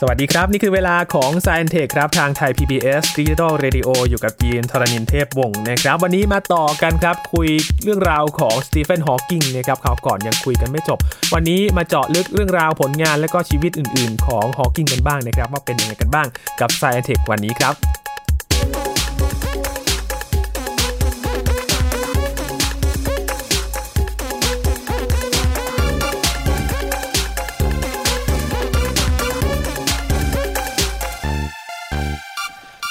สวัสดีครับ นี่คือเวลาของ s c i e n Tech ครับ ทางไทย PBS Digital Radio อยู่กับยีนทรณินเทพวงศ์นะครับ วันนี้มาต่อกันครับ คุยเรื่องราวของสตีเฟนฮอว์กิงนะครับข่าวก่อนยังคุยกันไม่จบ วันนี้มาเจาะลึกเรื่องราวผลงานและก็ชีวิตอื่น ๆ ของฮอว์กิงกันบ้างนะครับ ว่าเป็นยังไงกันบ้างกับ s c i e n Tech วันนี้ครับ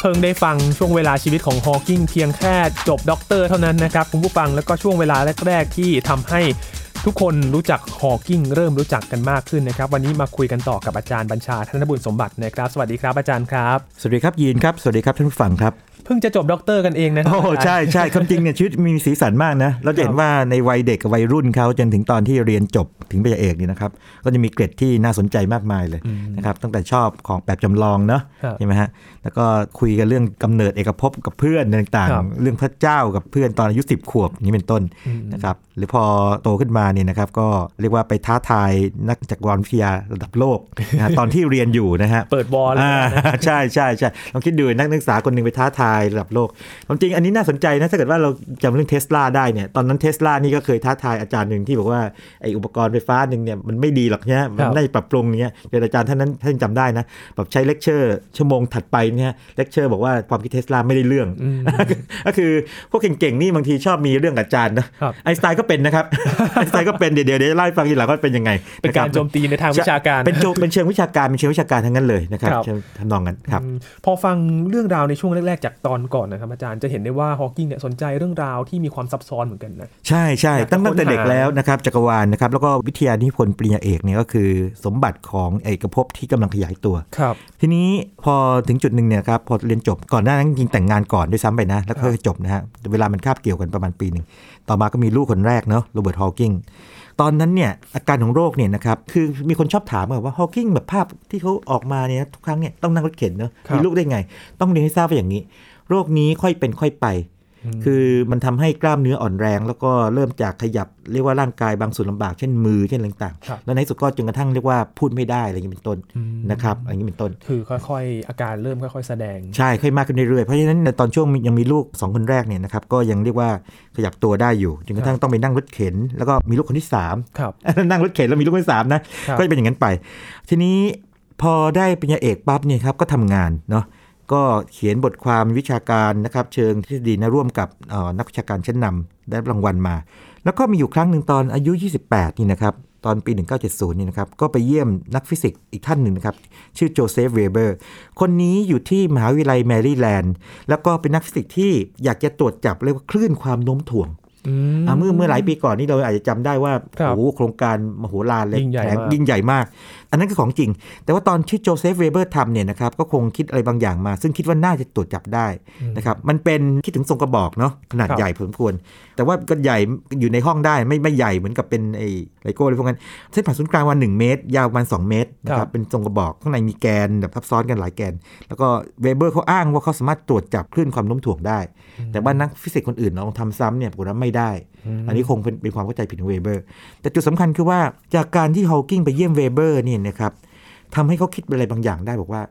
เพิ่งได้ฟังช่วงเวลาชีวิตของฮอว์กิงเพียงแค่จบด็อกเตอร์เท่านั้นนะครับคุณผู้ฟังแล้วก็ช่วงเวลาแรก ๆ ที่ทำให้ทุกคนรู้จักฮอว์กิงเริ่มรู้จักกันมากขึ้นนะครับ วันนี้มาคุยกันต่อกับอาจารย์บัญชาธนบุญสมบัตินะครับ สวัสดีครับอาจารย์ครับ สวัสดีครับยีนครับ สวัสดีครับท่านผู้ฟังครับ เพิ่งจะจบด็อกเตอร์กันเองนะครับโอ้อาจารย์ใช่ใช่ความจริงเนี่ยชีวิตมีสีสันมากนะเราจะเห็นครับว่าในวัยเด็กกับวัยรุ่นเขาจนถึงตอนที่เรียนจบถึงปริญญาเอกนี่นะครับก็จะมีเกร็ดที่น่าสนใจมากมายเลยนะครับตั้งแต่ชอบของแบบจำลองเนาะครับใช่ไหมฮะแล้วก็คุยกันเรื่องกำเนิดเอกภพกับเพื่อนต่างครับๆเรื่องพระเจ้ากับเพื่อนตอนอายุสิบขวบอย่างนี้เป็นต้นนะครับหรือพอโตขึ้นมาเนี่ยนะครับก็เรียกว่าไปท้าทายนักจักรวาลวิทยาระดับโลกนะฮะตอนที่เรียนอยู่นะฮะเปิดบอลเลยอ่านะใช่ใช่ใช่ลองคิดดูนักศึกษาคนหนึ่งไปท้าทายระดับโลกความจริงอันนี้น่าสนใจนะถ้าเกิดว่าเราจำเรื่องเทสลาได้เนี่ยตอนนั้นเทสลานี่ก็เคยท้าทายอาจารย์หนึ่งที่บอกว่าไออุปกรณ์ไฟฟ้าหนึ่งเนี่ยมันไม่ดีหรอกเนี่ยมันได้ปรับปรุงเนี่ยเดี๋ยวอาจารย์ท่านนั้นท่านจำได้นะแบบใช้เลคเชอร์ชั่วโมงถัดไปเนี่ยเลคเชอร์บอกว่าความคิดเทสลาไม่ได้เรื่อง ก็คือพวกเก่งๆนี่บางทีชอบมีเรื่องกับอาจารย์นะครับไอน์สไตน์ก็เป็นนะครับไอน์สไตน์ก็เป็นเดี๋ยวเดี๋ยวเดี๋ยวเล่าให้ฟังทีหลังว่าเป็นยังไงเป็นการะคบโจมตีในทางวิชาการเป็นโจเป็นเชิงวิชาการเป็นเชิงวิชาการทั้งนั้นเลยนะครับครับเชิงทำนองนั้นครับอืมพอฟังเรื่องราวในช่วงแรกๆจากตอนก่อนนะครับอาจารย์จะเห็นได้ว่าฮอว์กิงเนี่ยสนใจเรื่องราวที่มีความซับซ้อนเหมือนกันนะใช่ใช่อยากจะตั้งตั้งแต่ค้นหาเด็กแล้วนะครับจักรวาลนะครับแล้วก็วิทยานิพนธ์ปริญญาเอกเนี่ยก็คือสมบัติของเอกภพที่กำลังขยายตัวครับทีนี้พอถึงจุดหนึ่งเนี่ยครับพอเรียนจบก่อนหน้านั้นจริงๆแต่งงานก่อนด้วยซ้ำไปนะ แล้วก็จบนะฮะเวลามันคาบเกี่ยวกันประมาณปีหนึ่งต่อมาก็มีลูกคนแรกเนาะโรเบิร์ตฮอว์กิงตอนนั้นเนี่ยอาการของโรคเนี่ยนะครับคือมีคนชอบถามว่าฮอว์กิงแบบภาพที่เขาออกมาเนี่ยทุกครั้งเนี่ยต้องนั่งรถเข็นเนาะครับมีลูกได้ไง ต้องเรียนให้ทราบว่าอย่างนี้ โรคนี้ค่อยเป็นค่อยไป คือมันทำให้กล้ามเนื้ออ่อนแรง แล้วก็เริ่มจากขยับเรียกว่าร่างกายบางส่วนลำบากเช่นมือเช่นอะไรต่างครับๆแล้วในที่สุดก็จนกระทั่งเรียกว่าพูดไม่ได้อะไรอย่างนี้เป็นต้นนะครับอย่างนี้เป็นต้น คือค่อยๆ อาการเริ่มค่อยๆ แสดง ใช่ค่อยมากขึ้นเรื่อยๆ เพราะฉะนั้นในตอนช่วงยังมีลูก 2 คนแรกเนี่ยนะครับก็ยังเรียกว่าขยับตัวได้อยู่จนกระทั่งต้องไปนั่งรถเข็น แล้วก็มีลูกคนที่3ครับนั่งรถเข็นแล้วมีลูกคนที่สามนะครับก็จะเป็นอย่างนั้นไป ทีนี้พอได้ปริญญาเอกปั๊บเนี่ยครับก็ทำงานเนาะ ก็เขียนบทความวิชาการนะครับเชิงทฤษฎีนะร่วมกับเอ่อนักวิชาการชั้นนำได้รับรางวัลมา แล้วก็มีอยู่ครั้งหนึ่งตอนอายุ 28 นี่นะครับ ตอนปี 1970 นี่นะครับ ก็ไปเยี่ยมนักฟิสิกส์อีกท่านหนึ่งนะครับ ชื่อโจเซฟเวเบอร์ คนนี้อยู่ที่มหาวิทยาลัยแมริแลนด์ แล้วก็เป็นนักฟิสิกส์ที่อยากจะตรวจจับเรียกว่าคลื่นความโน้มถ่วงอืมอะเมื่อเมื่อหลายปีก่อนนี่เราอาจจะจำได้ว่าครับโอ้โหโครงการมโหฬารเลยยิ่งใหญ่แข็งมากยิ่งใหญ่มาก อันนั้นคือของจริง แต่ว่าตอนที่โจเซฟเวเบอร์ทำเนี่ยนะครับก็คงคิดอะไรบางอย่างมา ซึ่งคิดว่าน่าจะตรวจจับได้นะครับมันเป็นคิดถึงทรงกระบอกเนาะขนาดครับใหญ่พอสมควร แต่ว่าก็ใหญ่อยู่ในห้องได้ไม่ไม่ใหญ่เหมือนกับเป็นไอ้ LIGO อะไรพวกนั้นเส้นผ่านศูนย์กลางวัน1เมตร ยาวประมาณ2เมตรนะครับเป็นทรงกระบอกข้างในมีแกนแบบทับซ้อนกันหลายแกน แล้วก็เวเบอร์เขาอ้างว่าเขาสามารถตรวจจับคลื่นความโน้มถ่วงได้ แต่ว่านักฟิสิกส์คนอื่นลองทำซ้ำเนี่ยปรากฏว่าไม่ได้ อันนี้คงเป็นเป็นความเข้าใจผิดของเวเบอร์ แต่จุดสำคัญคือว่าจากการที่ฮอว์กิงไปเยี่ยมเวเบอร์เนี่ยนะครับทำให้เขาคิดอะไรบางอย่างได้บอกว่า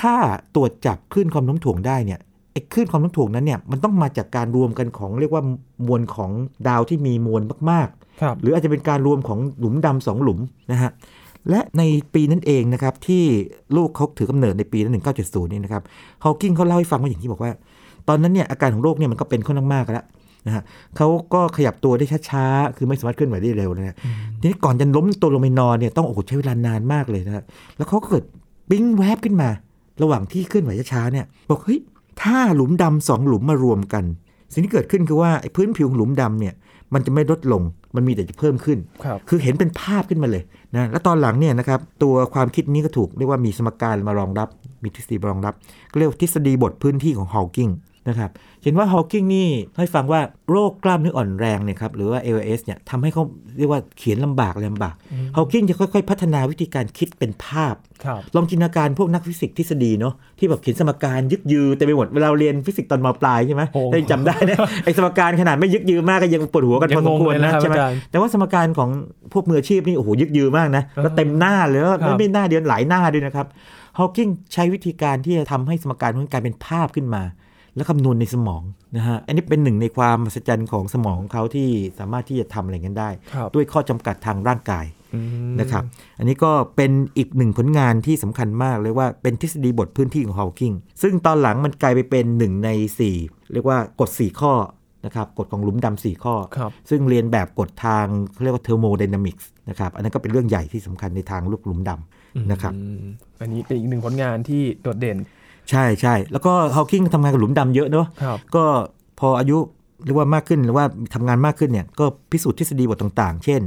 ถ้าตรวจจับคลื่นความโน้มถ่วงได้เนี่ยไอ้คลื่นความโน้มถ่วงนั้นเนี่ยมันต้องมาจากการรวมกันของเรียกว่ามวลของดาวที่มีมวลมากครับๆหรืออาจจะเป็นการรวมของหลุมดำสองหลุมนะฮะและในปีนั้นเองนะครับที่ลูกเขาถือกำเนิดในปีนั้น1970 นี่นะครับฮอว์กิงเขาเล่าให้ฟังว่าอย่างที่บอกว่า ตอนนั้นเนี่ยอาการของโรคเนี่ยมันก็เป็นค่อนข้างมากแล้ว นะฮะเขาก็ขยับตัวได้ช้าๆ คือไม่สามารถเคลื่อนไหวได้เร็วนะฮะทีนี้ก่อนจะล้มตัวลงไปนอนเนี่ยต้องโอ้โหใช้เวลานานมากเลยนะฮะแล้วเขาก็เกิดปิ้งแวบขึ้นมา ระหว่างที่เคลื่อนไหวช้าๆเนี่ยบอกเฮ้ยถ้าหลุมดำสองหลุมมารวมกัน สิ่งที่เกิดขึ้นคือว่าไอ้พื้นผิวของหลุมดำเนี่ยมันจะไม่ลดลง มันมีแต่จะเพิ่มขึ้นครับคือเห็นเป็นภาพขึ้นมาเลยนะ แล้วตอนหลังเนี่ยนะครับตัวความคิดนี้ก็ถูกเรียกว่ามีสมการมารองรับ มีทฤษฎีมารองรับ ก็เรียกว่าทฤษฎีบทพื้นที่ของฮอว์กิง นะครับเห็นว่าฮอว์กิงนี่ให้ฟังว่าโรคกล้ามเนื้ออ่อนแรงเนี่ยครับหรือว่า ALS เนี่ยทำให้เขาเรียกว่าเขียนลำบากลำบากฮอว์กิงจะค่อยๆ พัฒนาวิธีการคิดเป็นภาพครับลองจินตนาการพวกนักฟิสิกส์ทฤษฎีเนาะที่แบบเขียนสมการยึกยือเต็มไปหมดเวลาเราเรียนฟิสิกส์ตอนมปลายใช่ไหมโอ้ได้จำได้นะไอ้สมการขนาดไม่ยึกยือมากก็ยังปวดหัวกันพอสมควรยังงงเลยนะนะครับใช่ไหมอาจารย์แต่ว่าสมการของพวกมืออาชีพนี่โอ้โหยึกยือมากนะแล้วเต็มหน้าเลยแล้วครับไม่ไม่หน้าเดียวหลายหน้าด้วยนะครับฮฮอว์กิงใช้วิธีการที่จะทำให้สมการมันกลายเป็นภาพขึ้นมา แล้วคำนวณในสมองนะฮะอันนี้เป็นหนึ่งในความมหัศจรรย์ของสมองของเขาที่สามารถที่จะทำอะไรกันได้ครับด้วยข้อจำกัดทางร่างกายอืมนะครับอันนี้ก็เป็นอีกหนึ่งผลงานที่สำคัญมากเลยว่าเป็นทฤษฎีบทพื้นที่ของฮอว์กิงซึ่งตอนหลังมันกลายไปเป็นหนึ่งใน 4 เรียกว่ากฎ 4 ข้อนะครับกฎของหลุมดำ4ข้อครับซึ่งเรียนแบบกฎทางเขาเรียกว่าเทอร์โมไดนามิกส์นะครับอันนั้นก็เป็นเรื่องใหญ่ที่สำคัญในทางลูกหลุมดำนะครับอืมอันนี้เป็นอีกหนึ่งผลงานที่โดดเด่น ใช่ใช่แล้วก็ฮอว์กิงทำงานกับหลุมดำเยอะเนาะครับก็พออายุเรียกว่ามากขึ้นหรือว่าทำงานมากขึ้นเนี่ยก็พิสูจน์ทฤษฎีบทต่าง ๆ เช่น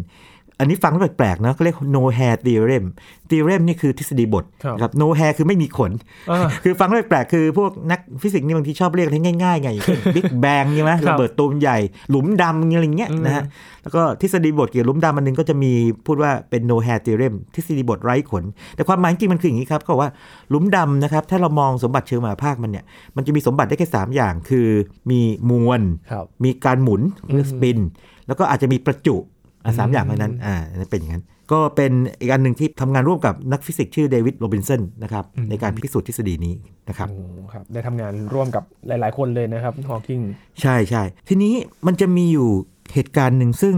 อันนี้ฟังแล้วแปลกๆนะเขาเรียก no hair theorem theorem นี่คือทฤษฎีบทครับนะครับ no hair คือไม่มีขนอ่าคือฟังแล้วแปลกๆคือพวกนักฟิสิกส์นี่บางทีชอบเรียกให้ง่ายๆไงบิ๊กแบงใช่ไหมครับระเบิดตูมใหญ่ หลุมดำอะไรเงี้ยอืมนะฮะ แล้วก็ทฤษฎีบทเกี่ยวกับหลุมดำอันหนึ่งก็จะมีพูดว่าเป็น no hair theorem ทฤษฎีบทไร้ขน แต่ความหมายจริงๆมันคืออย่างนี้ครับเขาบอกว่าหลุมดำนะครับถ้าเรามองสมบัติเชิงมหภาคมันเนี่ยมันจะมีสมบัติได้แค่สามอย่างคือมีมวลครับมีการหมุนหรือ spin แล้วก็อาจจะมีประจุ อะสามอืมอย่างเท่านั้นอ่าเป็นอย่างนั้น ก็เป็นอีกอันหนึ่งที่ทำงานร่วมกับนักฟิสิกส์ชื่อเดวิดโรบินสันนะครับในการพิสูจน์ทฤษฎีนี้นะครับโอ้ครับได้ทำงานร่วมกับหลาย ๆ คนเลยนะครับฮอว์กิงใช่ใช่ทีนี้มันจะมีอยู่เหตุการณ์หนึ่งซึ่ง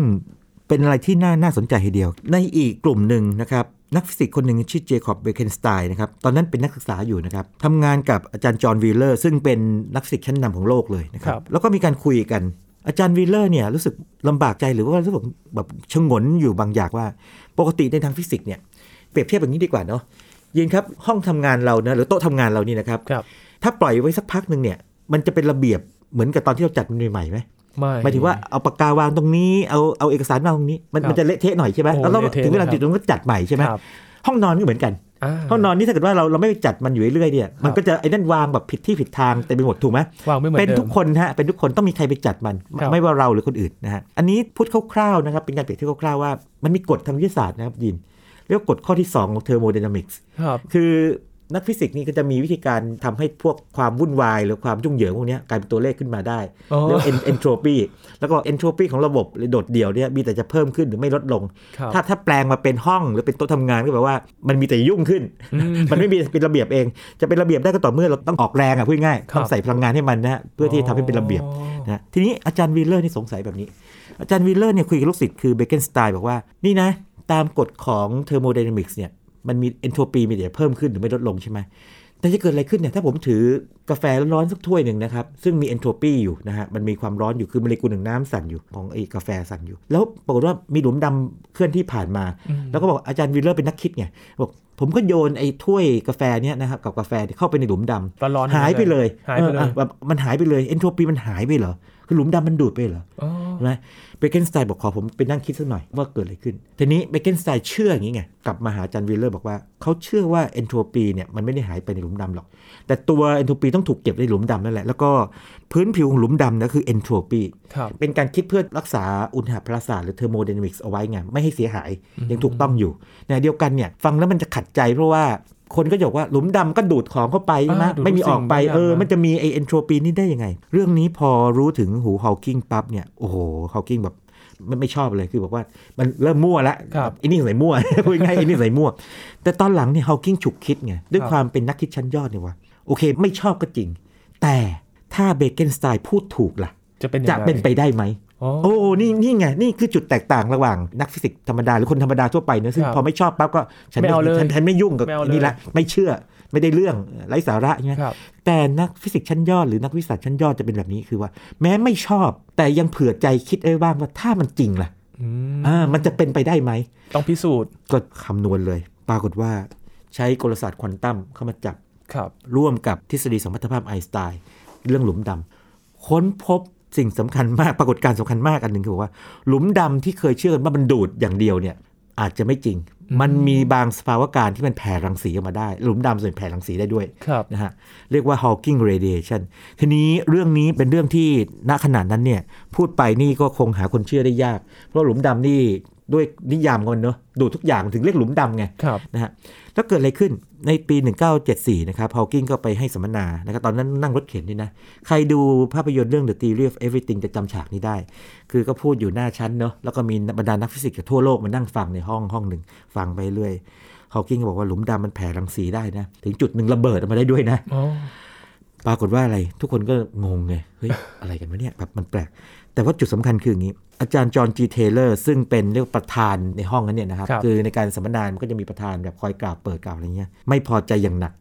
เป็นอะไรที่น่าน่าสนใจทีเดียว ในอีกกลุ่มหนึ่งนะครับนักฟิสิกส์คนหนึ่งชื่อเจคอบเบเคนสไตน์นะครับ ตอนนั้นเป็นนักศึกษาอยู่นะครับทำงานกับอาจารย์จอห์นวีลเลอร์ซึ่งเป็นนักฟิสิกส์ชั้นนำของโลกเลยนะครับ แล้วก็มีการคุยกัน อาจารย์วีลเลอร์เนี่ยรู้สึกลำบากใจหรือว่ารู้สึกแบบฉงนอยู่บางอย่างว่า ปกติในทางฟิสิกส์เนี่ยเปรียบเทียบแบบนี้ดีกว่าเนาะยินครับห้องทำงานเรานะหรือโต๊ะทำงานเรานี่นะครับครับถ้าปล่อยไว้สักพักหนึ่งเนี่ยมันจะเป็นระเบียบเหมือนกับตอนที่เราจัดมันใหม่ๆไหมไม่หมายถึงว่าเอาปากกาวางตรงนี้เอาเอาเอกสารวางตรงนี้มันครับมันจะเละเทะหน่อยใช่ไหมโอ้แล้วเราเละเทะถึงเวลานะครับจุดตรงนั้นก็จัดใหม่ใช่ไหมครับ ห้องนอนก็เหมือนกันอ่าห้องนอนนี่ถ้าเกิดว่าเราเราไม่จัดมันอยู่เรื่อยๆเนี่ยมันก็จะไอ้นั่นวางแบบผิดที่ผิดทางเต็มไปหมดถูกไหมวางไม่เหมือนเป็นเดิมทุกคนฮะเป็นทุกคนต้องมีใครไปจัดมันครับไม่ว่าเราหรือคนอื่นนะฮะอันนี้พูดคร่าวๆนะครับเป็นการเปรียบเทียบคร่าวๆว่ามันมีกฎทางวิทยาศาสตร์นะครับยีนเรียกว่ากฎข้อที่สองของเทอร์โมไดนามิกส์ครับคือ นักฟิสิกส์นี่ก็จะมีวิธีการทำให้พวกความวุ่นวายหรือความยุ่งเหยิงพวกเนี้ยกลายเป็นตัวเลขขึ้นมาได้อ๋อเรียกว่าเอนโทรปีแล้วก็เอนโทรปีของระบบหรือโดดเดี่ยวเนี่ยมีแต่จะเพิ่มขึ้นหรือไม่ลดลงครับถ้าถ้าแปลงมาเป็นห้องหรือเป็นโต๊ะทำงานก็แปลว่ามันมีแต่ยุ่งขึ้นอืมมันไม่มีเป็นระเบียบเอง จะเป็นระเบียบได้ก็ต่อเมื่อเราต้องออกแรงอะพูดง่ายครับต้องใส่พลังงานให้มันนะฮะเพื่อที่จะทำให้เป็นระเบียบอ๋อนะทีนี้อาจารย์วีลเลอร์นี่สงสัยแบบนี้ อาจารย์วีลเลอร์เนี่ยคุยกับลูกศิษย์คือเบเคนสไตน์บอกว่านี่นะตามกฎของเทอร์โมไดนามิกส์เนี่ย มันมีเอนโทรปีมีแต่เพิ่มขึ้นหรือไม่ลดลงใช่ไหมแต่จะเกิดอะไรขึ้นเนี่ยถ้าผมถือกาแฟร้อนๆสักถ้วยหนึ่งนะครับซึ่งมีเอนโทรปีอยู่นะฮะมันมีความร้อนอยู่คือโมเลกุลหนึ่งน้ำสั่นอยู่ของไอ้กาแฟสั่นอยู่ แล้วปรากฏว่ามีหลุมดำเคลื่อนที่ผ่านมา แล้วก็บอกอาจารย์วีลเลอร์เป็นนักคิดไงบอกผมก็โยนไอ้ถ้วยกาแฟเนี้ยนะครับกับกาแฟเนี่ยเข้าไปในหลุมดำร้อนๆหายไปเลยหายไปเลยอออะแบบมันหายไปเลยเอนโทรปีมันหายไปเหรอ คือหลุมดำมันดูดไปเหรออ๋อใช่ไหมเบเกนสไตน์บอกขอผมไปนั่งคิดสักหน่อยว่าเกิดอะไรขึ้น ทีนี้เบเกนสไตน์เชื่ออย่างนี้ไง กลับมาหาอาจารย์วีลเลอร์บอกว่าเขาเชื่อว่าเอนโทรปีเนี่ยมันไม่ได้หายไปในหลุมดำหรอก แต่ตัวเอนโทรปีต้องถูกเก็บในหลุมดำนั่นแหละ แล้วก็พื้นผิวของหลุมดำนะคือเอนโทรปีครับเป็นการคิดเพื่อรักษาอุณหพลศาสตร์หรือ thermodynamics เอาไว้ไงไม่ให้เสียหายยังถูกต้องอยู่ในขณะเดียวกันเนี่ยฟังแล้วมันจะขัดใจเพราะว่า คนก็จะบอกว่าหลุมดำก็ดูดของเข้าไปใช่ไหมอ่าดูดไม่มีออกไปสิ่งบางอย่างเออนะมันจะมีไอเอนโทรปีนี่ได้ยังไง เรื่องนี้พอรู้ถึงหูฮอว์กิงปั๊บเนี่ยโอ้โหฮอว์กิงแบบไม่ไม่ชอบเลยคือบอกว่ามันเริ่มมั่วแล้วครับไอ้นี่ใส่มั่วพูดง่ายๆไอ้นี่ใส่มั่ว แต่ตอนหลังเนี่ยฮอว์กิงฉุกคิดไงด้วยครับความเป็นนักคิดชั้นยอดเนี่ยว่าโอเค ไม่ชอบก็จริง แต่ถ้าเบเกนสไตน์พูดถูกล่ะ จะเป็นยังจะไงเป็นไปได้ไหมอ๋อ โอ้นี่นี่ไง นี่คือจุดแตกต่างระหว่างนักฟิสิกส์ธรรมดา หรือคนธรรมดาทั่วไปนะซึ่งครับพอไม่ชอบปั๊บก็ฉันไม่เอาเลยฉันฉันไม่ยุ่งกับไม่เอาเลยนี่ละไม่เชื่อไม่ได้เรื่องไร้สาระใช่ไหมครับแต่นักฟิสิกส์ชั้นยอดหรือนักวิทยาศาสตร์ชั้นยอดจะเป็นแบบนี้คือว่า แม้ไม่ชอบ แต่ยังเผื่อใจคิดไว้บ้างว่าถ้ามันจริงล่ะอืมอ่ามันจะเป็นไปได้ไหม ต้องพิสูจน์ก็คำนวณเลย ปรากฏว่าใช้กลศาสตร์ควอนตัมเข้ามาจับครับ ร่วมกับทฤษฎีสัมพัทธภาพไอน์สไตน์เรื่องหลุมดำค้นพบ สิ่งสำคัญมากปรากฏการณ์สำคัญมากอันหนึ่งคือบอกว่า หลุมดำที่เคยเชื่อกันว่ามันดูดอย่างเดียวเนี่ยอาจจะไม่จริง มันมีบางสภาวะการที่มันแผ่รังสีออกมาได้ หลุมดำส่วนแผ่รังสีได้ด้วยครับนะฮะเรียกว่า Hawking radiation ทีนี้เรื่องนี้เป็นเรื่องที่ณขนาดนั้นเนี่ยพูดไปนี่ก็คงหาคนเชื่อได้ยาก เพราะหลุมดำนี่ ด้วยนิยามของมันเนอะดูดทุกอย่างถึงเรียกหลุมดำไงครับนะฮะแล้วเกิดอะไรขึ้นในปี 1974 นะครับฮอว์กิงก็ไปให้สัมมนานะครับตอนนั้นนั่งรถเข็นนี่นะ ใครดูภาพยนตร์เรื่อง The Theory of Everything จะจำฉากนี้ได้ คือก็พูดอยู่หน้าชั้นเนาะแล้วก็มีบรรดานักฟิสิกส์จากทั่วโลกมานั่งฟังในห้องห้องหนึ่งฟังไปเรื่อยฮอว์กิงก็บอกว่าหลุมดำมันแผ่รังสีได้นะ ถึงจุดหนึ่งระเบิดออกมาได้ด้วยนะอ๋อปรากฏว่าอะไรทุกคนก็งงไงเฮ้ยอะไรกันวะเนี่ยแบบมันแปลก แต่ว่าจุดสำคัญคืออย่างนี้ อาจารย์จอห์นจีเทเลอร์ซึ่งเป็นเรียกว่าประธานในห้องนั้นเนี่ยนะครับครับอในการสัมมนามันก็จะมีประธานแบบคอยกล่าวเปิดกล่าวอะไรเงี้ยไม่พอใจอย่างหนัก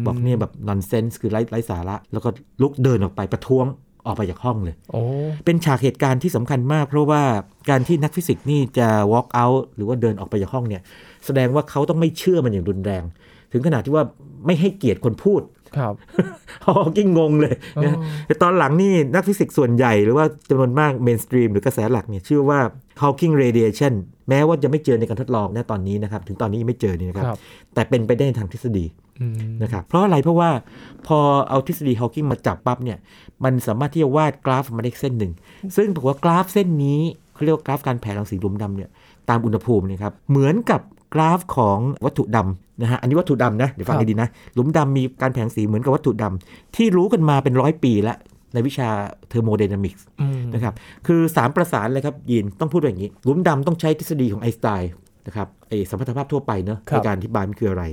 มบอกเนี่ยแบบ nonsense คือไร้ไร้สาระ แล้วก็ลุกเดินออกไปประท้วงออกไปจากห้องเลยโอ้เป็นฉากเหตุการณ์ที่สำคัญมาก เพราะว่าการที่นักฟิสิกส์นี่จะ walk out หรือว่าเดินออกไปจากห้องเนี่ย แสดงว่าเขาต้องไม่เชื่อมันอย่างรุนแรง ถึงขนาดที่ว่าไม่ให้เกียรติคนพูด ครับฮอว์กิงงงเลยนะอ๋อแต่ตอนหลังนี่นักฟิสิกส์ส่วนใหญ่หรือว่าจำนวนมาก mainstream หรือกระแสหลักเนี่ยชื่อว่า Hawking radiation แม้ว่าจะไม่เจอในการทดลองนะตอนนี้นะครับ ถึงตอนนี้ยังไม่เจอนี่นะครับครับแต่เป็นไปได้ในทางทฤษฎีอืมนะครับเพราะอะไรเพราะว่าพอเอาทฤษฎีฮอว์กิงมาจับปั๊บเนี่ยมันสามารถที่จะวาดกราฟออกมาได้เส้นหนึ่ง ซึ่งบอกว่ากราฟเส้นนี้เขาเรียกว่ากราฟการแผ่รังสีหลุมดำเนี่ยตามอุณหภูมิเนะครับเหมือนกับ กราฟของวัตถุดำนะฮะอันนี้วัตถุดำนะเดี๋ยวฟังให้ดีนะหลุมดำมีการแผ่รังสีเหมือนกับวัตถุดำที่รู้กันมาเป็นร้อยปีแล้วในวิชา thermodynamics อืมนะครับคือ3ประสานเลยครับยินต้องพูดอย่างนี้ หลุมดำต้องใช้ทฤษฎีของไอน์สไตน์นะครับไอสัมพัทธภาพทั่วไปเนอะครับในการอธิบายมันคืออะไร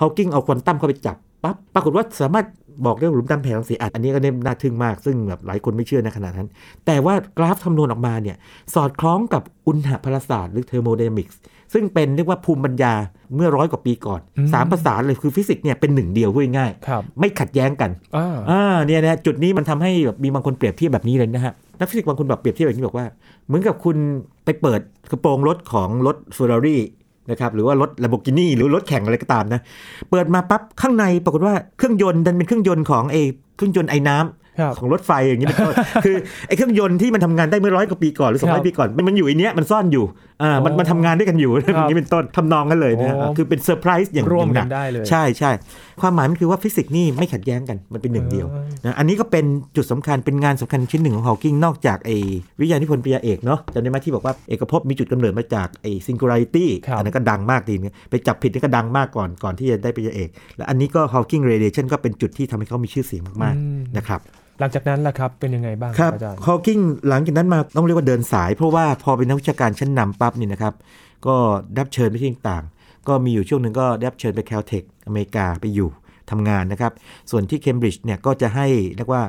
ฮอว์กิงเอาควอนตัมเข้าไปจับปั๊บปรากฏว่าสามารถบอกได้ว่าหลุมดำแผ่รังสีได้อันนี้ก็เน่น่าทึ่งมาก ซึ่งแบบหลายคนไม่เชื่อในขณะนั้น แต่ว่ากราฟคำนวณออกมาเนี่ย สอดคล้องกับอุณหพลศาสตร์หรือ thermodynamics ซึ่งเป็นเรียกว่าภูมิปัญญาเมื่อร้อยกว่าปีก่อนสามประสานเลยคือฟิสิกส์เนี่ยเป็นหนึ่งเดียวพูดง่ายๆครับไม่ขัดแย้งกันอ่าอ่าเนี่ยนะจุดนี้มันทำให้แบบมีบางคนเปรียบเทียบแบบนี้เลยนะฮะนักฟิสิกส์บางคนแบบเปรียบเทียบแบบนี้บอกว่า เหมือนกับคุณไปเปิดกระโปรงรถของรถเฟอร์รารี่นะครับหรือว่ารถ Lamborghini หรือรถแข่งอะไรก็ตามนะเปิดมาปั๊บข้างในปรากฏว่าเครื่องยนต์ดันเป็นเครื่องยนต์ของไอเครื่องยนต์ไอน้ำครับของรถไฟอย่างนี้เป็นต้นคือไอ้เครื่องยนต์ที่มันทำงานได้เมื่อร้อยกว่าปีก่อนหรือสองร้อบยปีก่อนครับมันมันอยู่ไอ้เนี้ยมันซ่อนอยู่อ่ามันอ๋อมันทำงานด้วยกันอยู่อย่างนี้เป็นต้นทำนองกันเลยนะฮะอ๋อคือเป็นเซอร์ไพรส์อย่างร่วมอย่างหกันันกได้เลยใช่ใช่ความหมายมันคือว่าฟิสิกส์นี่ไม่ขัดแย้งกันมันเป็นหนึ่งเดียวเออนะอันนี้ก็เป็นจุดสำคัญเป็นงานสำคัญชิ้นหนึ่งของฮอว์กิงนอกจากไอ้วิทยานิพนธ์ปริญญาเอกเนาะจำได้ไหมที่บอกว่าเอกภพมีจุดกำเนิดมาจากไอ้ singularity ครับอันนั้นก็ดังมากทีนี้ไปจับผิดนี่ก็ดังมากก่อนก่อนที่จะได้ปริญญาเอก และอันนี้ก็ Hawking radiation ก็เป็นจุดที่ทำให้เขามีชื่อเสียงมากอืมๆนะครับ หลังจากนั้นล่ะครับเป็นยังไงบ้างครับอาจารย์ฮอว์กิงหลังจากนั้นมาต้องเรียกว่าเดินสาย เพราะว่าพอเป็นนักวิชาการชั้นนำปั๊บนี่นะครับก็ได้รับเชิญไปที่ต่างๆก็มีอยู่ช่วงหนึ่งก็ได้รับเชิญไปแคลเทคอเมริกาไปอยู่ทำงานนะครับ ส่วนที่เคมบริดจ์เนี่ยก็จะให้เรียกว่า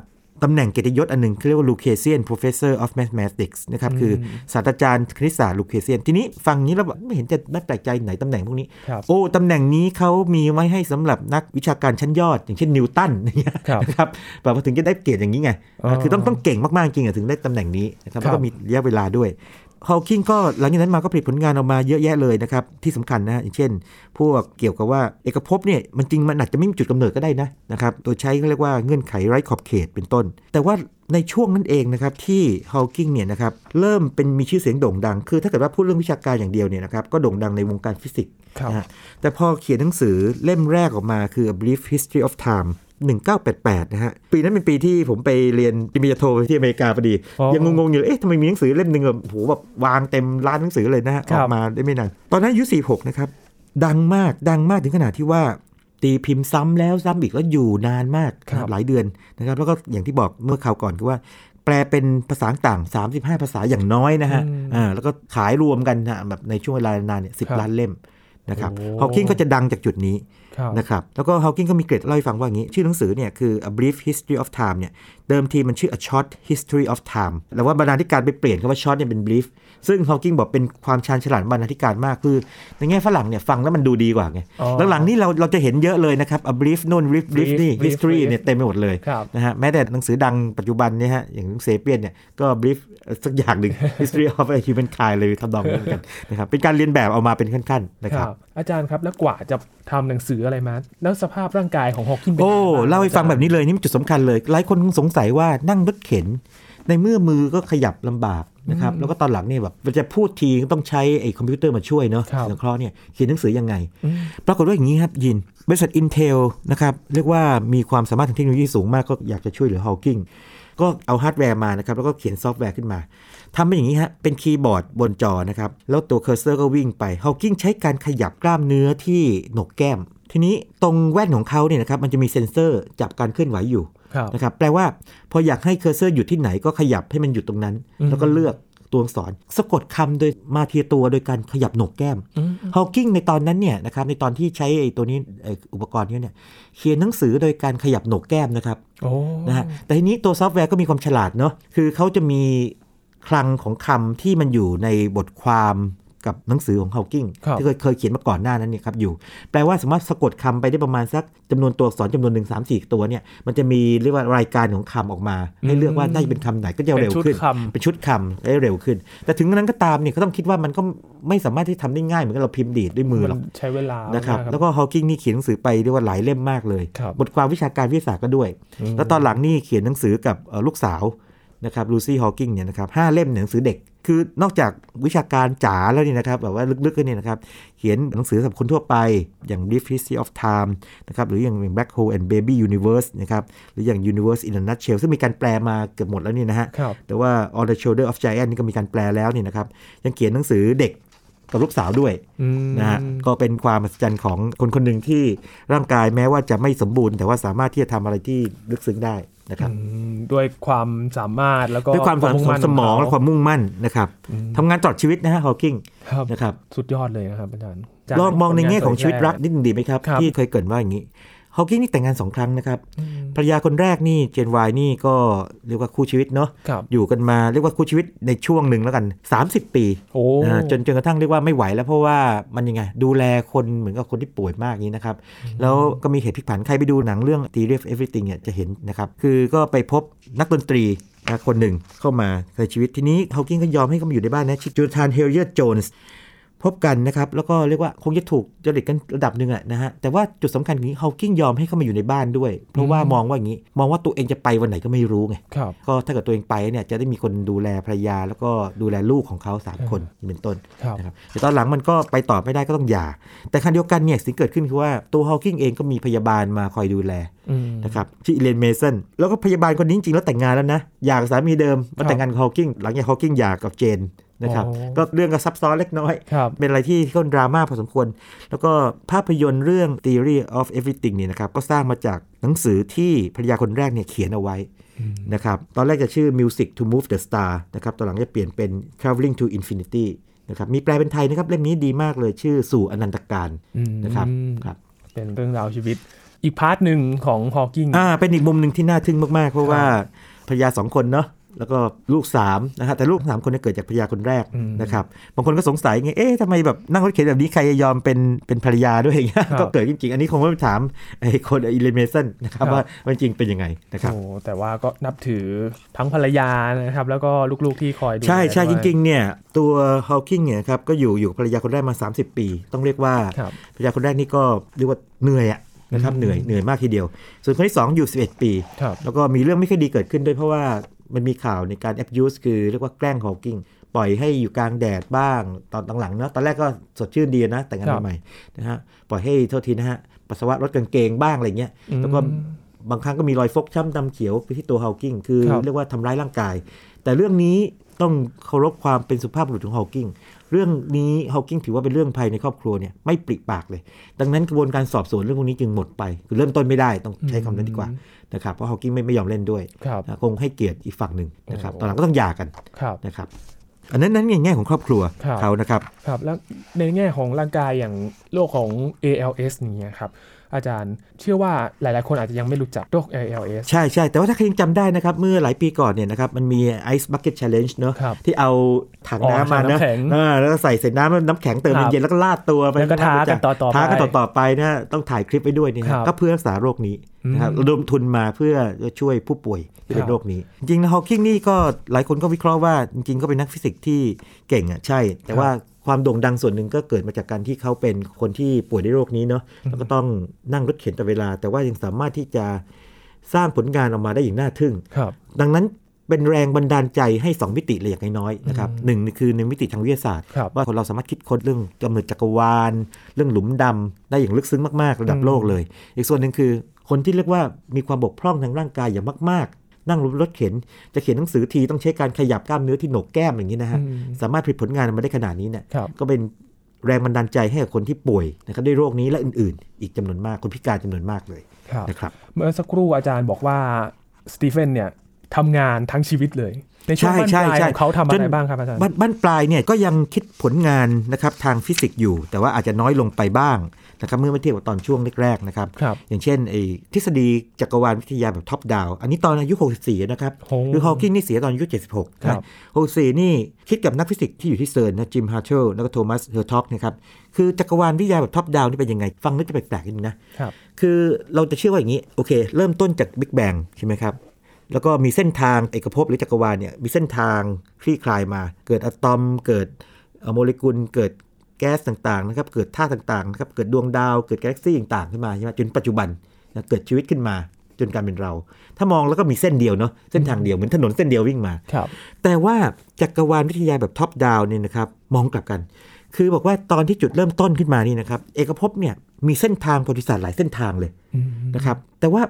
ตำแหน่งเกียรติยศอันหนึ่งเขาเรียกว่า Lucasian Professor of Mathematics นะครับ คือศาสตราจารย์คณิตศาสตร์ Lucasian ทีนี้ฟังอย่างนี้แล้วแบบไม่เห็นจะน่าแปลกใจไหนตำแหน่งพวกนี้ครับโอ้ ตำแหน่งนี้เขามีไว้ให้สำหรับนักวิชาการชั้นยอด อย่างเช่นนิวตันอย่างเงี้ยครับนะครับแบบว่าถึงจะได้เกียรติอย่างนี้ไงอ๋อคือต้องต้องเก่งมากๆจริงอะถึงได้ตำแหน่งนี้นะครับคแล้รัวบก็มีระยะเวลาด้วย ฮอ w กิงก็หลังจากนั้นมาก็ผลิตผลงานออกมาเยอะแยะเลยนะครับ ที่สำคัญนะอย่างเช่น พวกเกี่ยวกับว่าเอกภพเนี่ยมันจริงมันอาจจะไม่มีจุดกำเนิดก็ได้นะนะครับโดยใช้เขาเรียกว่าเงื่อนไขไร้ขอบเขตเป็นต้น แต่ว่าในช่วงนั้นเองนะครับที่ฮอ w กิงเนี่ยนะครับเริ่มเป็นมีชื่อเสียงโด่งดัง คือถ้าเกิดว่าพูดเรื่องวิชาการอย่างเดียวเนี่ยนะครับก็โด่งดังในวงการฟิสิกส์ครับนะฮะแต่พอเขียนหนังสือเล่มแรกออกมาคือ A Brief History of Time 1988 นะฮะ ปีนั้นเป็นปีที่ผมไปเรียนปริญญาโทที่อเมริกาพอดีอ๋อยังงงๆอยู่เลยเอ๊ะทำไมมีหนังสือเล่มหนึ่งแบบโหแบบวางเต็มร้านหนังสือเลยนะฮะคอรับอกมาได้ไม่นาน ตอนนั้นอายุ 46 นะครับ ดังมากดังมากถึงขนาดที่ว่า ตีพิมพ์ซ้ำแล้วซ้ำอีกแล้วอยู่นานมากครับหลายเดือนนะครับ แล้วก็อย่างที่บอกเมื่อคราวก่อนคือว่าแปลเป็นภาษาต่าง 35 ภาษาอย่างน้อยนะฮะอืมอ่าแล้วก็ขายรวมกันนะแบบในช่วงเวลานานเนี่ยสิครับล้านเล่มนะครับโอ้ฮอว์กิงก็จะดังจากจุดนี้ครับ นะครับแล้วก็ฮาวกิงก็มีเกร็ดเล่าให้ฟังว่าอย่างนี้ ชื่อหนังสือเนี่ยคือ A Brief History of Time เนี่ยเดิมทีมันชื่อ A Short History of Time แล้วว่าบรรณาธิการไปเปลี่ยนคำว่า short เนี่ยเป็น brief ซึ่งฮาวกิงบอกเป็นความชาญฉลาดของบรรณาธิการมากคือ ในแง่ฝรั่งเนี่ยฟังแล้วมันดูดีกว่าไงอ๋อหลังๆนี่เราเราจะเห็นเยอะเลยนะครับ A Brief นู่น brief brief brief นี่ brief history brief เนี่ยเต็มไปหมดเลยครับนะฮะแม้แต่หนังสือดังปัจจุบันเนี่ยฮะอย่างเซเปียนเนี่ยก็ brief สักอย่างหนึ่ง history of a human kind เลยทำนองนี้เหมือนกันนะครับเป็นการเรียนแบบเอามาเป็นขั้นๆนะคครัรับบอาจารย์ครับแล้วกว่าจะทำหนังสืออะไรมา แล้วสภาพร่างกายของฮอว์กินเป็นโอ้ยังไงบ้งเล่าให้ฟังอจรย์แบบนี้เลยนี่มันจุดสำคัญเลยหลายคนคงสงสัยว่านั่งรถเข็น ในเมื่อมือก็ขยับลำบากนะครับแล้วก็ตอนหลังเนี่ยแบบจะพูดทีก็ต้องใช้ไอ้คอมพิวเตอร์มาช่วยเนาะครับสังเคราะห์เนี่ยเขียนหนังสือยังไงอืมปรากฏว่าอย่างนี้ครับยิน บริษัท Intel นะครับเรียกว่ามีความสามารถทางเทคโนโลยีสูงมากก็อยากจะช่วยเหลือ Hawking ก็เอาฮาร์ดแวร์มานะครับแล้วก็เขียนซอฟต์แวร์ขึ้นมาทำเป็นอย่างนี้ฮะเป็นคีย์บอร์ดบนจอนะครับแล้วตัวเคอร์เซอร์ก็วิ่งไป Hawking ใช้การขยับกล้ามเนื้อที่โหนกแก้ม ทีนี้ตรงแว่นของเขาเนี่ยนะครับมันจะมีเซ็นเซอร์จับการเคลื่อนไหวอยู่ครับนะครับแปลว่าพออยากให้เคอร์เซอร์หยุดที่ไหนก็ขยับให้มันหยุดตรงนั้นอืมแล้วก็เลือกตัวอักษรสะกดคำโดยมาทีละตัวโดยการขยับโหนกแก้มฮอว์กิงในตอนนั้นเนี่ยนะครับในตอนที่ใช้ไอ้ตัวนี้ไอ้อุปกรณ์นี้เนี่ยเขียนหนังสือโดยการขยับโหนกแก้มนะครับโอ้นะฮะแต่ทีนี้ตัวซอฟต์แวร์ก็มีความฉลาดเนาะคือเขาจะมีคลังของคำที่มันอยู่ในบทความ กับหนังสือของฮอว์กิงครับที่เคยเคยเขียนมาก่อนหน้านั้นเนี่ยครับอยู่ แปลว่าสามารถสะกดคำไปได้ประมาณสักจำนวนตัวอักษรจำนวนหนึ่งสามสี่ตัวเนี่ยมันจะมีเรียกว่ารายการของคำออกมา ให้เลือกว่าน่าจะเป็นคำไหนก็จะเร็วขึ้น เป็นชุดคำเป็นชุดคำได้เร็วขึ้น แต่ถึงนั้นก็ตามเนี่ยก็ต้องคิดว่ามันก็ไม่สามารถที่ทำได้ง่ายเหมือนกับเราพิมพ์ดีดด้วยมือหรอกมันใช้เวลานะครับมากแล้วก็ฮอว์กิงนี่เขียนหนังสือไปเรียกว่าหลายเล่มมากเลยครับบทความวิชาการวิทยาศาสตร์ก็ด้วย แล้วตอนหลังนี่เขียนหนังสือกับเอ่อลูกสาว นะครับลูซี่ฮอว์กิงเนี่ยนะครับห้าเล่มหนังสือเด็ก คือนอกจากวิชาการจ๋าแล้วนี่นะครับแบบว่าลึกๆก็เนี่ยนะครับ เขียนหนังสือสำหรับคนทั่วไปอย่าง Brief History of Time นะครับหรืออย่าง Black Hole and Baby Universe นะครับหรืออย่าง Universe in a Nutshell ซึ่งมีการแปลมาเกือบหมดแล้วนี่นะฮะครับแต่ว่า On the Shoulder of Giant นี่ก็มีการแปลแล้วนี่นะครับยังเขียนหนังสือเด็ก กับลูกสาวด้วยอืมนะฮะก็เป็นความมหัศจรรย์ของคนคนหนึ่งที่ร่างกายแม้ว่าจะไม่สมบูรณ์ แต่ว่าสามารถที่จะทำอะไรที่ลึกซึ้งได้นะครับอืมด้วยความสามารถแล้วก็ด้วยความสามารถของสมองและความมุ่งมั่นนะครับทำงานตลอดชีวิตนะฮะฮอว์กิงครับนะครับ สุดยอดเลยนะครับอาจารย์ลองมองในแง่ของชีวิตรักผลนิดนึงดีไหมครับครับที่เคยเกรินว่าอย่างนี้ ฮอว์กิงนี่แต่งงานสองครั้งนะครับภรรยาคนแรกนี่เจนวายนี่ก็เรียกว่าคู่ชีวิตเนาะครับอยู่กันมาเรียกว่าคู่ชีวิตในช่วงหนึ่งแล้วกัน 30 ปีโอ้นะฮะจนจนกระทั่งเรียกว่าไม่ไหวแล้วเพราะว่ามันยังไง ดูแลคนเหมือนกับคนที่ป่วยมากนี้นะครับ แล้วก็มีเหตุพลิกผันใครไปดูหนังเรื่อง Theory of Everything เนี่ยจะเห็นนะครับ คือก็ไปพบนักดนตรีนะคนหนึ่งเข้ามาในชีวิตทีนี้ฮอว์กิงก็ยอมให้เขามาอยู่ในบ้านนะชื่อโจนาธานเฮลเยอร์โจนส์ พบกันนะครับ แล้วก็เรียกว่าคงจะถูกจริตกันระดับหนึ่งอะนะฮะ แต่ว่าจุดสำคัญของนี้ฮอว์กิงยอมให้เข้ามาอยู่ในบ้านด้วย เพราะว่ามองว่าอย่างนี้ มองว่าตัวเองจะไปวันไหนก็ไม่รู้ไงครับก็ถ้าเกิดตัวเองไปเนี่ยจะได้มีคนดูแลภรรยา แล้วก็ดูแลลูกของเขา 3 คนนี่เป็นต้นครับนะครับแต่ตอนหลังมันก็ไปต่อไม่ได้ก็ต้องหย่า แต่ครั้งเดียวกันเนี่ยสิ่งเกิดขึ้นคือว่าตัวฮอว์กิงเองก็มีพยาบาลมาคอยดูแลอืมนะครับชื่ออีเลนเมสันแล้วก็พยาบาลคนนี้จริงๆแล้วแต่งงานแล้วนะหย่ากับสามีเดิมมาแต่งงานกับฮอว์กิงหลังจากฮอว์กิงหย่ากับเจน นะครับอ๋อก็เรื่องก็ซับซ้อนเล็กน้อยครับเป็นอะไรที่ค่อนดราม่าพอสมควร แล้วก็ภาพยนตร์เรื่อง Theory of Everything เนี่ยนะครับก็สร้างมาจากหนังสือที่ภรรยาคนแรกเนี่ยเขียนเอาไว้นะครับตอนแรกจะชื่อ Music to Move the Stars นะครับตอนหลังจะเปลี่ยนเป็น Traveling to Infinity นะครับมีแปลเป็นไทยนะครับเล่มนี้ดีมากเลยชื่อสู่อนันตกาลอืมนะครับครับเป็นเรื่องราวชีวิต อีก part หนึ่งของฮอว์กิงอ่าเป็นอีกมุมหนึ่งที่น่าทึ่งมากๆ เพราะว่าภรรยาสองคนเนาะ แล้วก็ลูก3นะฮะแต่ลูกสามคนเนี่ยเกิดจากภรรยาคนแรกนะครับบางคนก็สงสัยไงเอ๊ะทำไมแบบนั่งรถเข็นแบบนี้ใครจะยอมเป็นเป็นภรรยาด้วยอย่างเงี้ยครับก็เกิดจริงๆ อันนี้คงต้องไปถามคุณอีเลนเมสันนะครับครับว่าว่าจริงเป็นยังไงนะครับโอ้แต่ว่าก็นับถือทั้งภรรยานะครับแล้วก็ลูกๆที่คอยดูใช่ใช่แลจด้วยริงๆเนี่ยตัวฮอ w กิงเนี่ยครับก็อยู่อยู่กับภรรยาคนแรกมา 30 ปี ต้องเรียกว่าครับภรรยาคนแรกนี่ก็เรียกว่าเหนื่อยอะนะครับเหนื่อยเหนื่อยมากทีเดียว ส่วนคนที่ 2 อยู่ 11 ปีครับแล้วก็มีเรื่องไม่ค่อยดีเกิดขึ้นด้วยเพราะว่า มันมีข่าวในการ abuse คือเรียกว่าแกล้งฮอ w กิงปล่อยให้อยู่กลางแดดบ้างตอนหลังๆเนาะตอนแรกก็สดชื่นดีนะ แต่งงานใหม่ๆนะฮะปล่อยให้โทษทีนะฮะปัสสาวะรถกางเกงบ้างอะไรเงี้ยแล้วก็บางครั้งก็มีรอยฟกช้ำดำเขียวไปที่ตัวฮาวกิงคือครับเรียกว่าทำร้ายร่างกาย แต่เรื่องนี้ต้องเคารพความเป็นสุภาพบุรุษของฮาวกิงเรื่องนี้ฮาวกิงถือว่าเป็นเรื่องภายในครอบครัวเนี่ยไม่ปริปากเลย ดังนั้นกระบวนการสอบสวนเรื่องพวกนี้จึงหมดไป คือเริ่มต้นไม่ได้ต้องใช้คำนั้นดีกว่านะครับเพราะฮาวกิงไม่ไม่ยอมเล่นด้วยครับนะคงให้เกียรติอีกฝั่งหนึ่งนะครับโอ้ตอนหลังก็ต้องหย่ากันครับนะครับอันนั้นนั้นในแง่ของครอบครัวครับเขานะครับครับแล้วในแง่ของร่างกายอย่างโรคของ ALS อย่างเงี้ยครับ อาจารย์ เชื่อว่าหลาย ๆ คนอาจจะยังไม่รู้จักโรค ALS ใช่ใช่แต่ว่าถ้าใครยังจำได้นะครับ เมื่อหลายปีก่อนเนี่ยนะครับมันมี Ice Bucket Challenge เนอะครับที่เอาถังอ๋อน้ำมาถังเนอะน้ำแข็งเออแล้วก็ใส่เศษน้ำแล้วน้ำแข็งเติมครับเย็นๆแล้วก็ลาดตัวไปแล้วก็ท้ากันต่อๆไปท้ากันต่อๆไปนะต้องถ่ายคลิปไว้ด้วยนี่ครันะบก็เพื่อรักษาโรคนี้นะครับระดมทุนมาเพื่อช่วยผู้ป่วยที่เป็ครันบโรคนี้ จริงๆแล้วฮอว์กิงนี่ก็หลายคนก็วิเคราะห์ว่าจริงๆก็เป็นนักฟิสิกส์ที่เก่งอะใช่ แต่ว่า ความโด่งดังส่วนหนึ่งก็เกิดมาจากการที่เขาเป็นคนที่ป่วยด้วยโรคนี้เนาะแล้วก็ต้องนั่งรถเข็นตลอดเวลา แต่ว่ายังสามารถที่จะสร้างผลงานออกมาได้อย่างน่าทึ่งครับดังนั้นเป็นแรงบันดาลใจให้ 2 มิติเลยอย่างน้อยๆนะครับหนึ่งคือในมิติทางวิทยาศาสตร์ครับว่าคนเราสามารถคิดค้นเรื่องกำเนิดจักรวาล เรื่องหลุมดำได้อย่างลึกซึ้งมาก ๆ ระดับโลกเลย อีกส่วนหนึ่งคือคนที่เรียกว่ามีความบกพร่องทางร่างกายอย่างมากๆ นั่งรถเข็น จะเขียนหนังสือทีต้องใช้การขยับกล้ามเนื้อที่โหนกแก้มอย่างนี้นะฮะอืมสามารถผลิตผลงานออกมาได้ขนาดนี้เนี่ยครับก็เป็นแรงบันดาลใจให้กับคนที่ป่วยนะครับด้วยโรคนี้และอื่น ๆ อีกจำนวนมากคนพิการจำนวนมากเลยครับนะครับ เมื่อสักครู่อาจารย์บอกว่าสตีเฟนเนี่ยทำงานทั้งชีวิตเลย ในช่วงใช่บ้านใช่ปลายใช่ของเขาทำอะจไรนบ้างครับอาจารย์บ้านบ้านปลายเนี่ยก็ยังคิดผลงานนะครับทางฟิสิกส์อยู่ แต่ว่าอาจจะน้อยลงไปบ้างนะครับเมื่อไม่เทียบกับตอนช่วงแรกๆนะครับครับ อย่างเช่นไอ้ทฤษฎีจักรวาลวิทยาแบบ top-down อันนี้ตอนอายุ 64 นะครับโอ้คือฮอว์กิงนี่เสียตอนอายุ 76ครันะบ64 นี่คิดกับนักฟิสิกส์ที่อยู่ที่เซิร์นนะจิมฮาร์เทิลแล้วก็โทมัสเฮอร์ท็อกนะครับคือจักรวาลวิทยาแบบ top-down นี่เป็นยังไง ฟังดูจะแปลกๆนิดนึงนะครับคือเราจะเชื่อว่าอย่างนี้โอเค เริ่มต้นจากบิ๊กแบงใช่ไหมครับ แล้วก็มีเส้นทางเอกภพหรือจักรวาลเนี่ยมีเส้นทางคลี่คลายมา เกิดอะตอม เกิดเอ่อโมเลกุล เกิดแก๊สต่างๆนะครับ เกิดธาตุต่างๆนะครับ เกิดดวงดาว เกิดกาแล็กซี่ต่างๆขึ้นมาใช่ไหมจนปัจจุบันนะเกิดชีวิตขึ้นมาจนกลารเป็นเรา ถ้ามองแล้วก็มีเส้นเดียวเนาะ เส้นทางเดียวเหมือนถนนเส้นเดียววิ่งมา ครับ แต่ว่าจักรวาลวิทยาแบบท็อปดาวเนี่ยนะครับมองกลับกัน คือบอกว่าตอนที่จุดเริ่มต้นขึ้นมานี่นะครับเอกภพเนี่ยมีเส้นทางประวัติศาสตร์หลายเส้นทางเลยอืมนะครับ แต่ว่า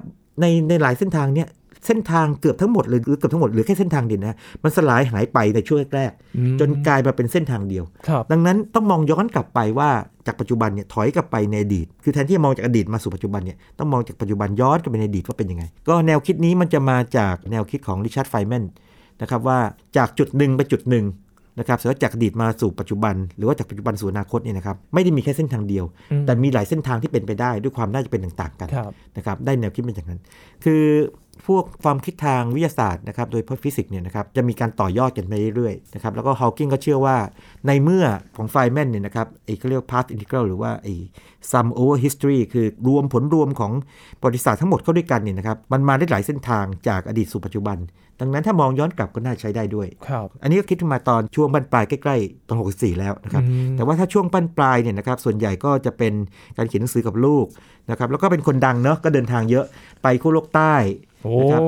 ในในหลายเส้นทางเนี่ย เส้นทางเกือบทั้งหมดเลยหรือเกือบทั้งหมดเหรือแค่เส้นทางเดียวนะมันสลายหายไปในช่วงแรกอืมๆจนกลายมาเป็นเส้นทางเดียวครับดังนั้นต้องมองย้อนกลับไปว่าจากปัจจุบันเนี่ยถอยกลับไปในอดีต คือแทนที่จะมองจากอดีตมาสู่ปัจจุบันเนี่ยต้องมองจากปัจจุบันย้อนกลับไปในอดีตว่าเป็นยังไง ก็แนวคิดนี้มันจะมาจากแนวคิดของริชาร์ดไฟน์แมนนะครับว่าจากจุดหนึ่งไปจุดหนึ่งนะครับสมมติว่าจากอดีตมาสู่ปัจจุบัน หรือว่าจากปัจจุบันสู่อนาคตเนี่ยนะครับไม่ได้มีแค่เส้นทางเดียวอืมแต่มีหลายเส้นทางที่เป็นไปได้ด้วยความน่าจะเป็นต่างๆกันครับนะครับได้แนวคิดเป็นอย่างนั้น คือ พวกความคิดทางวิทยาศาสตร์นะครับโดยเฉพาะฟิสิกส์เนี่ยนะครับจะมีการต่อยอดกันไปเรื่อยๆนะครับแล้วก็ฮอว์กิงก็เชื่อว่าในเมื่อของไฟแมนเนี่ยนะครับไอ้เขาเรียก path integral หรือว่าไอ้ sum over history คือรวมผลรวมของประวัติศาสตร์ทั้งหมดเข้าด้วยกันเนี่ยนะครับมันมาได้หลายเส้นทางจากอดีตสู่ปัจจุบัน ดังนั้นถ้ามองย้อนกลับก็น่าใช้ได้ด้วยครับอันนี้ก็คิดขึ้นมาตอนช่วงบั้นปลายใกล้ๆตอน64 แล้วนะครับอืมแต่ว่าถ้าช่วงบั้นปลายเนี่ยนะครับส่วนใหญ่ก็จะเป็นการเขียนหนังสือกับลูกนะครับแล้วก็เป็นคนดังเนาะก็เดินทางเยอะไปขั้วโลกใต้โอ้ นะครับ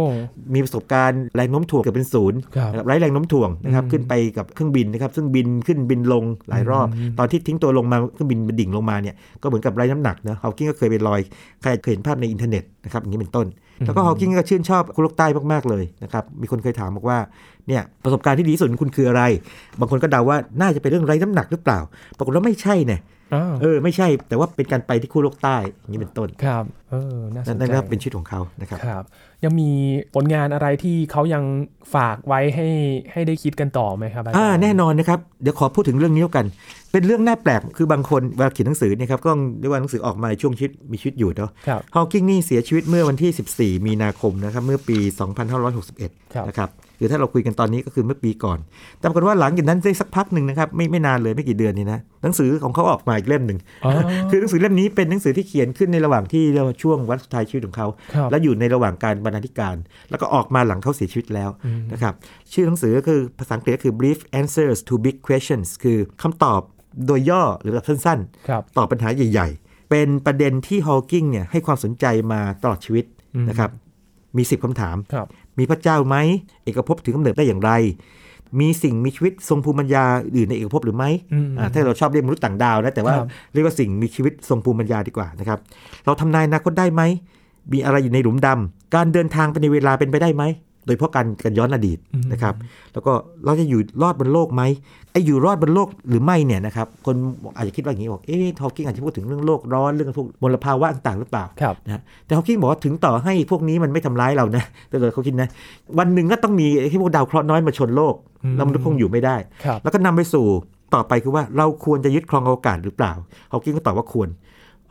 มีประสบการณ์แรงโน้มถ่วงเกือบเป็นศูนย์ครับนะครับไร้แรงโน้มถ่วงนะครับอืมขึ้นไปกับเครื่องบินนะครับซึ่งบินขึ้นบินลงหลายรอบอืมตอนที่ทิ้งตัวลงมาเครื่องบินดิ่งลงมาเนี่ยก็เหมือนกับไร้น้ำหนักเนาะฮอว์กิงก็เคยไปลอยใครเคยเห็นภาพในอินเทอร์เน็ตนะครับอย่างนี้เป็นต้น แล้วก็ฮอว์กิงก็ชื่นชอบขั้วโลกใต้มากๆเลยนะครับมีคนเคยถามบอกว่าเนี่ยประสบการณ์ที่ดีที่สุดของคุณคืออะไร บางคนก็เดาว่าน่าจะเป็นเรื่องไร้น้ำหนักหรือเปล่า ปรากฏว่าไม่ใช่เนี่ยอ้าว เออไม่ใช่แต่ว่าเป็นการไปที่ขั้วโลกใต้อย่างนี้เป็นต้นครับเออน่าสนั่นนใจนั่นก็เป็นชีวิตของเขานะครับครับ ยังมีผลงานอะไรที่เขายังฝากไว้ให้ให้ได้คิดกันต่อไหมครับจรย์อ่าแน่นอนนะครับเดี๋ยวขอพูดถึงเรื่องนี้แล้วกัน เป็นเรื่องน่าแปลกคือบางคนเวลาเขียนหนังสือเนี่ยครับก็เรียกว่าหนังสือออกมาในช่วงชีวิตมีชีวิตอยู่เนาะครับฮอว์กิงนี่เสียชีวิตเมื่อวันที่ 14 มีนาคมนะครับเมื่อปี 2561ครับนะครับ คือถ้าเราคุยกันตอนนี้ก็คือเมื่อปีก่อนแต่ปรากฏว่าหลังจากนั้นได้สักพักหนึ่งนะครับไม่ไม่นานเลยไม่กี่เดือนนี่นะหนังสือของเขาออกมาอีกเล่มหนึ่งอ๋อคือหนังสือเล่มนี้เป็นหนังสือที่เขียนขึ้นในระหว่างที่เรียกว่าช่วงวันสุดท้ายชีวิตของเขาครับและอยู่ในระหว่างการบรรณาธิการ แล้วก็ออกมาหลังเขาเสียชีวิตแล้วอืมนะครับชื่อหนังสือก็คือภาษาอังกฤษก็คือ brief answers to big questions คือคำตอบโดยย่อหรือแบบสั้นครับๆตอบปัญหาใหญ่ ๆ เป็นประเด็นที่ฮอว์กิงเนี่ยให้ความสนใจมาตลอดชีวิตอืมนะครับมี 10คำถามครับ มีพระเจ้าไหมเอกภพถึงกำเนิดได้อย่างไร มีสิ่งมีชีวิตทรงภูมิปัญญาอื่นในเอกภพหรือไม่อืมอ่าถ้าเราชอบเรียกมนุษย์ต่างดาวนะแต่ว่าครับเรียกว่าสิ่งมีชีวิตทรงภูมิปัญญาดีกว่านะครับเราทำนายอนาคตได้ไหมมีอะไรอยู่ในหลุมดำการเดินทางไปในเวลาเป็นไปได้ไหม โดยเฉพาะการการย้อนอดีตอืมนะครับ แล้วก็เราจะอยู่รอดบนโลกไหมไอ้อยู่รอดบนโลกหรือไม่เนี่ยนะครับคนอาจจะคิดว่าอย่างนี้บอกเอ๊ะทอลกิ้งอาจจะพูดถึงเรื่องโลกร้อนเรื่องพวกมลภาวะต่างๆหรือเปล่าครับนะฮะแต่ฮอว์กิงบอกว่าถึงต่อให้พวกนี้มันไม่ทำร้ายเรานะแต่เกิดเขาคิดนะวันหนึ่งก็ต้องมีไอ้ที่พวกดาวเคราะห์น้อยมาชนโลกอืมแล้วมนุษย์คงอยู่ไม่ได้ครับแล้วก็นำไปสู่ต่อไปคือว่าเราควรจะยึดครองอวกาศหรือเปล่าฮอว์กิงก็ตอบว่าควร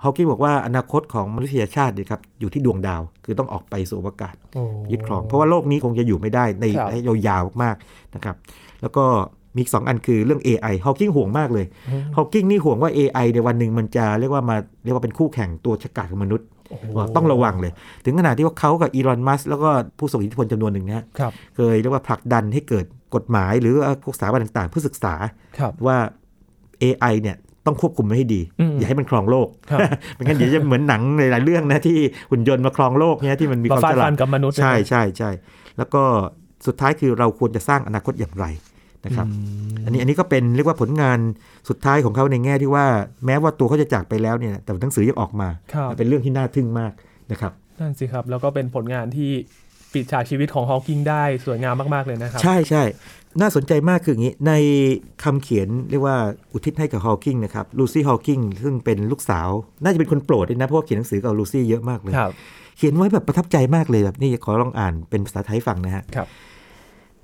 ฮอว์กิงบอกว่าอนาคตของมนุษยชาติเนี่ยครับอยู่ที่ดวงดาวคือต้องออกไปสู่อวกาศโอ้ยึดครอง เพราะว่าโลกนี้คงจะอยู่ไม่ได้ในครับระยะยาวๆมากๆนะครับแล้วก็มีอีกสองอันคือเรื่อง AI ฮอว์กิงห่วงมากเลยอืมฮอว์กิงนี่ห่วงว่า AI ในวันหนึ่งมันจะเรียกว่ามาเรียกว่าเป็นคู่แข่งตัวฉกาจของมนุษย์โอ้โหว่าต้องระวังเลย ถึงขนาดที่ว่าเขากับอีลอนมัสแล้วก็ผู้ทรงอิทธิพลจำนวนหนึ่งนะฮะครับเคยเรียกว่าผลักดันให้เกิดกฎหมายหรือว่าพวกสถาบันต่างๆ เพื่อศึกษาครับว่า AI เนี่ย ต้องควบคุมไม่ให้ดีอืมอย่าให้มันครองโลกครับไม่งั้นเดี๋ยวจะเหมือนหนังหลายๆเรื่องนะที่หุ่นยนต์มาครองโลกเนี่ยที่มันมีคามมาวฟาดฉลาฟัดนกับมนุษย์ใช่ใช่ใช่แล้วก็สุดท้ายคือเราควรจะสร้างอนาคตอย่างไรนะครับอืมอันนี้อันนี้ก็เป็นเรียกว่าผลงานสุดท้ายของเขาในแง่ที่ว่าแม้ว่าตัวเขาจะจากไปแล้วเนี่ยแต่หนังสือยังออกมาครับเป็นเรื่องที่น่าทึ่งมากนะครับนั่นสิครับ แล้วก็เป็นผลงานที่ปิดฉากชีวิตของฮอว์กิงได้สวยงามมาก ๆ เลยนะครับ ใช่ใช่ น่าสนใจมากคืออย่างนี้ ในคำเขียนเรียกว่าอุทิศให้กับฮอว์กิงนะครับลูซี่ฮอว์กิงซึ่งเป็นลูกสาว น่าจะเป็นคนโปรดด้วยนะ เพราะว่าเขียนหนังสือกับลูซี่เยอะมากเลยครับเขียนไว้แบบประทับใจมากเลยแบบนี่ขอลองอ่านเป็นภาษาไทยให้ฟังนะฮะครับ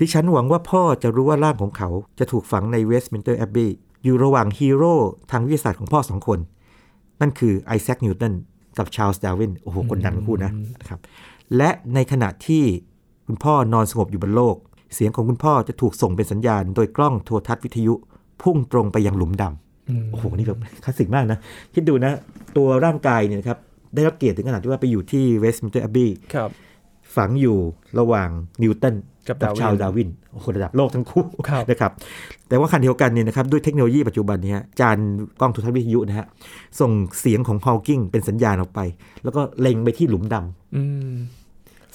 ดิฉันหวังว่าพ่อจะรู้ว่าร่างของเขาจะถูกฝังในเวสต์มินสเตอร์แอบบีย์อยู่ระหว่างฮีโร่ทางวิทยาศาสตร์ของพ่อสองคน นั่นคือไอแซคนิวตันกับชาร์ลส์ดาร์วินโอ้โหคนดังทั้งคู่นะนะครับ และในขณะที่คุณพ่อนอนสงบอยู่บนโลก เสียงของคุณพ่อจะถูกส่งเป็นสัญญาณ โดยกล้องโทรทัศน์วิทยุ พุ่งตรงไปยังหลุมดำโอ้โหนี่แบบคลาสสิกมากนะ คิดดูนะ ตัวร่างกายเนี่ยนะครับได้รับเกียรติถึงขนาดที่ว่าไปอยู่ที่เวสต์มินสเตอร์แอบบีย์ครับฝังอยู่ระหว่างนิวตันกับกับดาร์วินชาร์ลส์ดาร์วินโอ้โหระดับโลกทั้งคู่ครับนะครับ แต่ว่าขณะเดียวกันเนี่ยนะครับด้วยเทคโนโลยีปัจจุบันเนี้ยจานกล้องโทรทัศน์วิทยุนะฮะส่งเสียงของฮอ w กิงเป็นสัญญาณออกไป แล้วก็เล็งไปที่หลุมดำอืม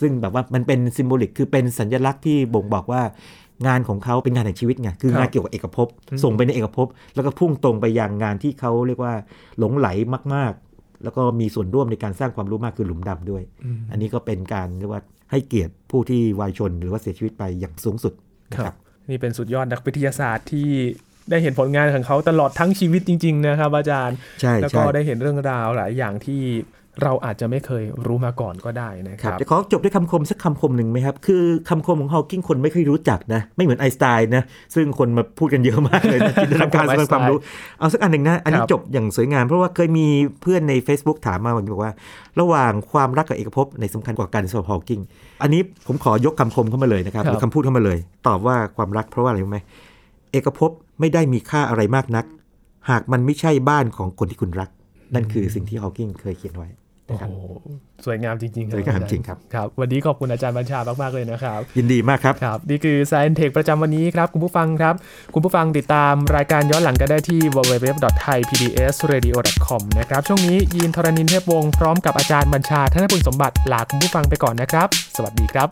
ซึ่งแบบว่ามันเป็น symbolic คือเป็นสัญลักษณ์ที่บ่งบอกว่างานของเขาเป็นงานแห่งชีวิตไงคืองานเกี่ยวกับเอกภพส่งไปในเอกภพแล้วก็พุ่งตรงไปยังงานที่เขาเรียกว่าหลงใหลมาก ๆ แล้วก็มีส่วนร่วมในการสร้างความรู้มากคือหลุมดำด้วย อันนี้ก็เป็นการเรียกว่าให้เกียรติผู้ที่วายชนหรือว่าเสียชีวิตไปอย่างสูงสุดนะคครัรับบนี่เป็นสุดยอดนักวิทยาศาสตร์ที่ได้เห็นผลงานของเขาตลอดทั้งชีวิตจริง ๆ นะครับ อาจารย์ใช่แล้วก็ใช่ได้เห็นเรื่องราวหลายอย่างที่ เราอาจจะไม่เคยรู้มาก่อนก็ได้นะคครัรับบจะขอจบด้วยคำคมสักคำคมหนึ่งไหมครับ คือคำคมของฮอ w กิงคนไม่ค่อยรู้จักนะ ไม่เหมือนไอน์สไตน์นะ ซึ่งคนมาพูดกันเยอะมากเลยนะจินตนาการคำคมสร้างความรู้ เอาสักอันหนึ่งนะ อันนี้ครับจบอย่างสวยงาม เพราะว่าเคยมีเพื่อนใน Facebook ถามมาบอกว่า ระหว่างความรักกับเอกภพในสำคัญกว่ากันสำหรับฮอ w กิงอันนี้ผมขอยกคำคมเข้ามาเลยนะครับครับหรือคำพูดเข้ามาเลย ตอบว่าความรักเพราะว่าอะไรรู้ไหมเอกภพไม่ได้มีค่าอะไรมากนัก หากมันไม่ใช่บ้านของคนที่คุณรัก นั่นคือสิ่งที่ฮอ w กิงเคยเขียนไว้ โอ้โหสวยงามจริงๆคบสวยงามจริงครับครับ วันนี้ขอบคุณอาจารย์บัญชามากๆเลยนะครับ ยินดีมากครับครับนี่คือ Science Tech ประจำวันนี้ครับคุณผู้ฟังครับ คุณผู้ฟังติดตามรายการย้อนหลังกันได้ที่ www.thaipbsradio.com นะครับ ช่วงนี้ยีนทรณินเทพวงศ์พร้อมกับอาจารย์บัญชาธนบุญสมบัติลาคุณผู้ฟังไปก่อนนะครับ สวัสดีครับ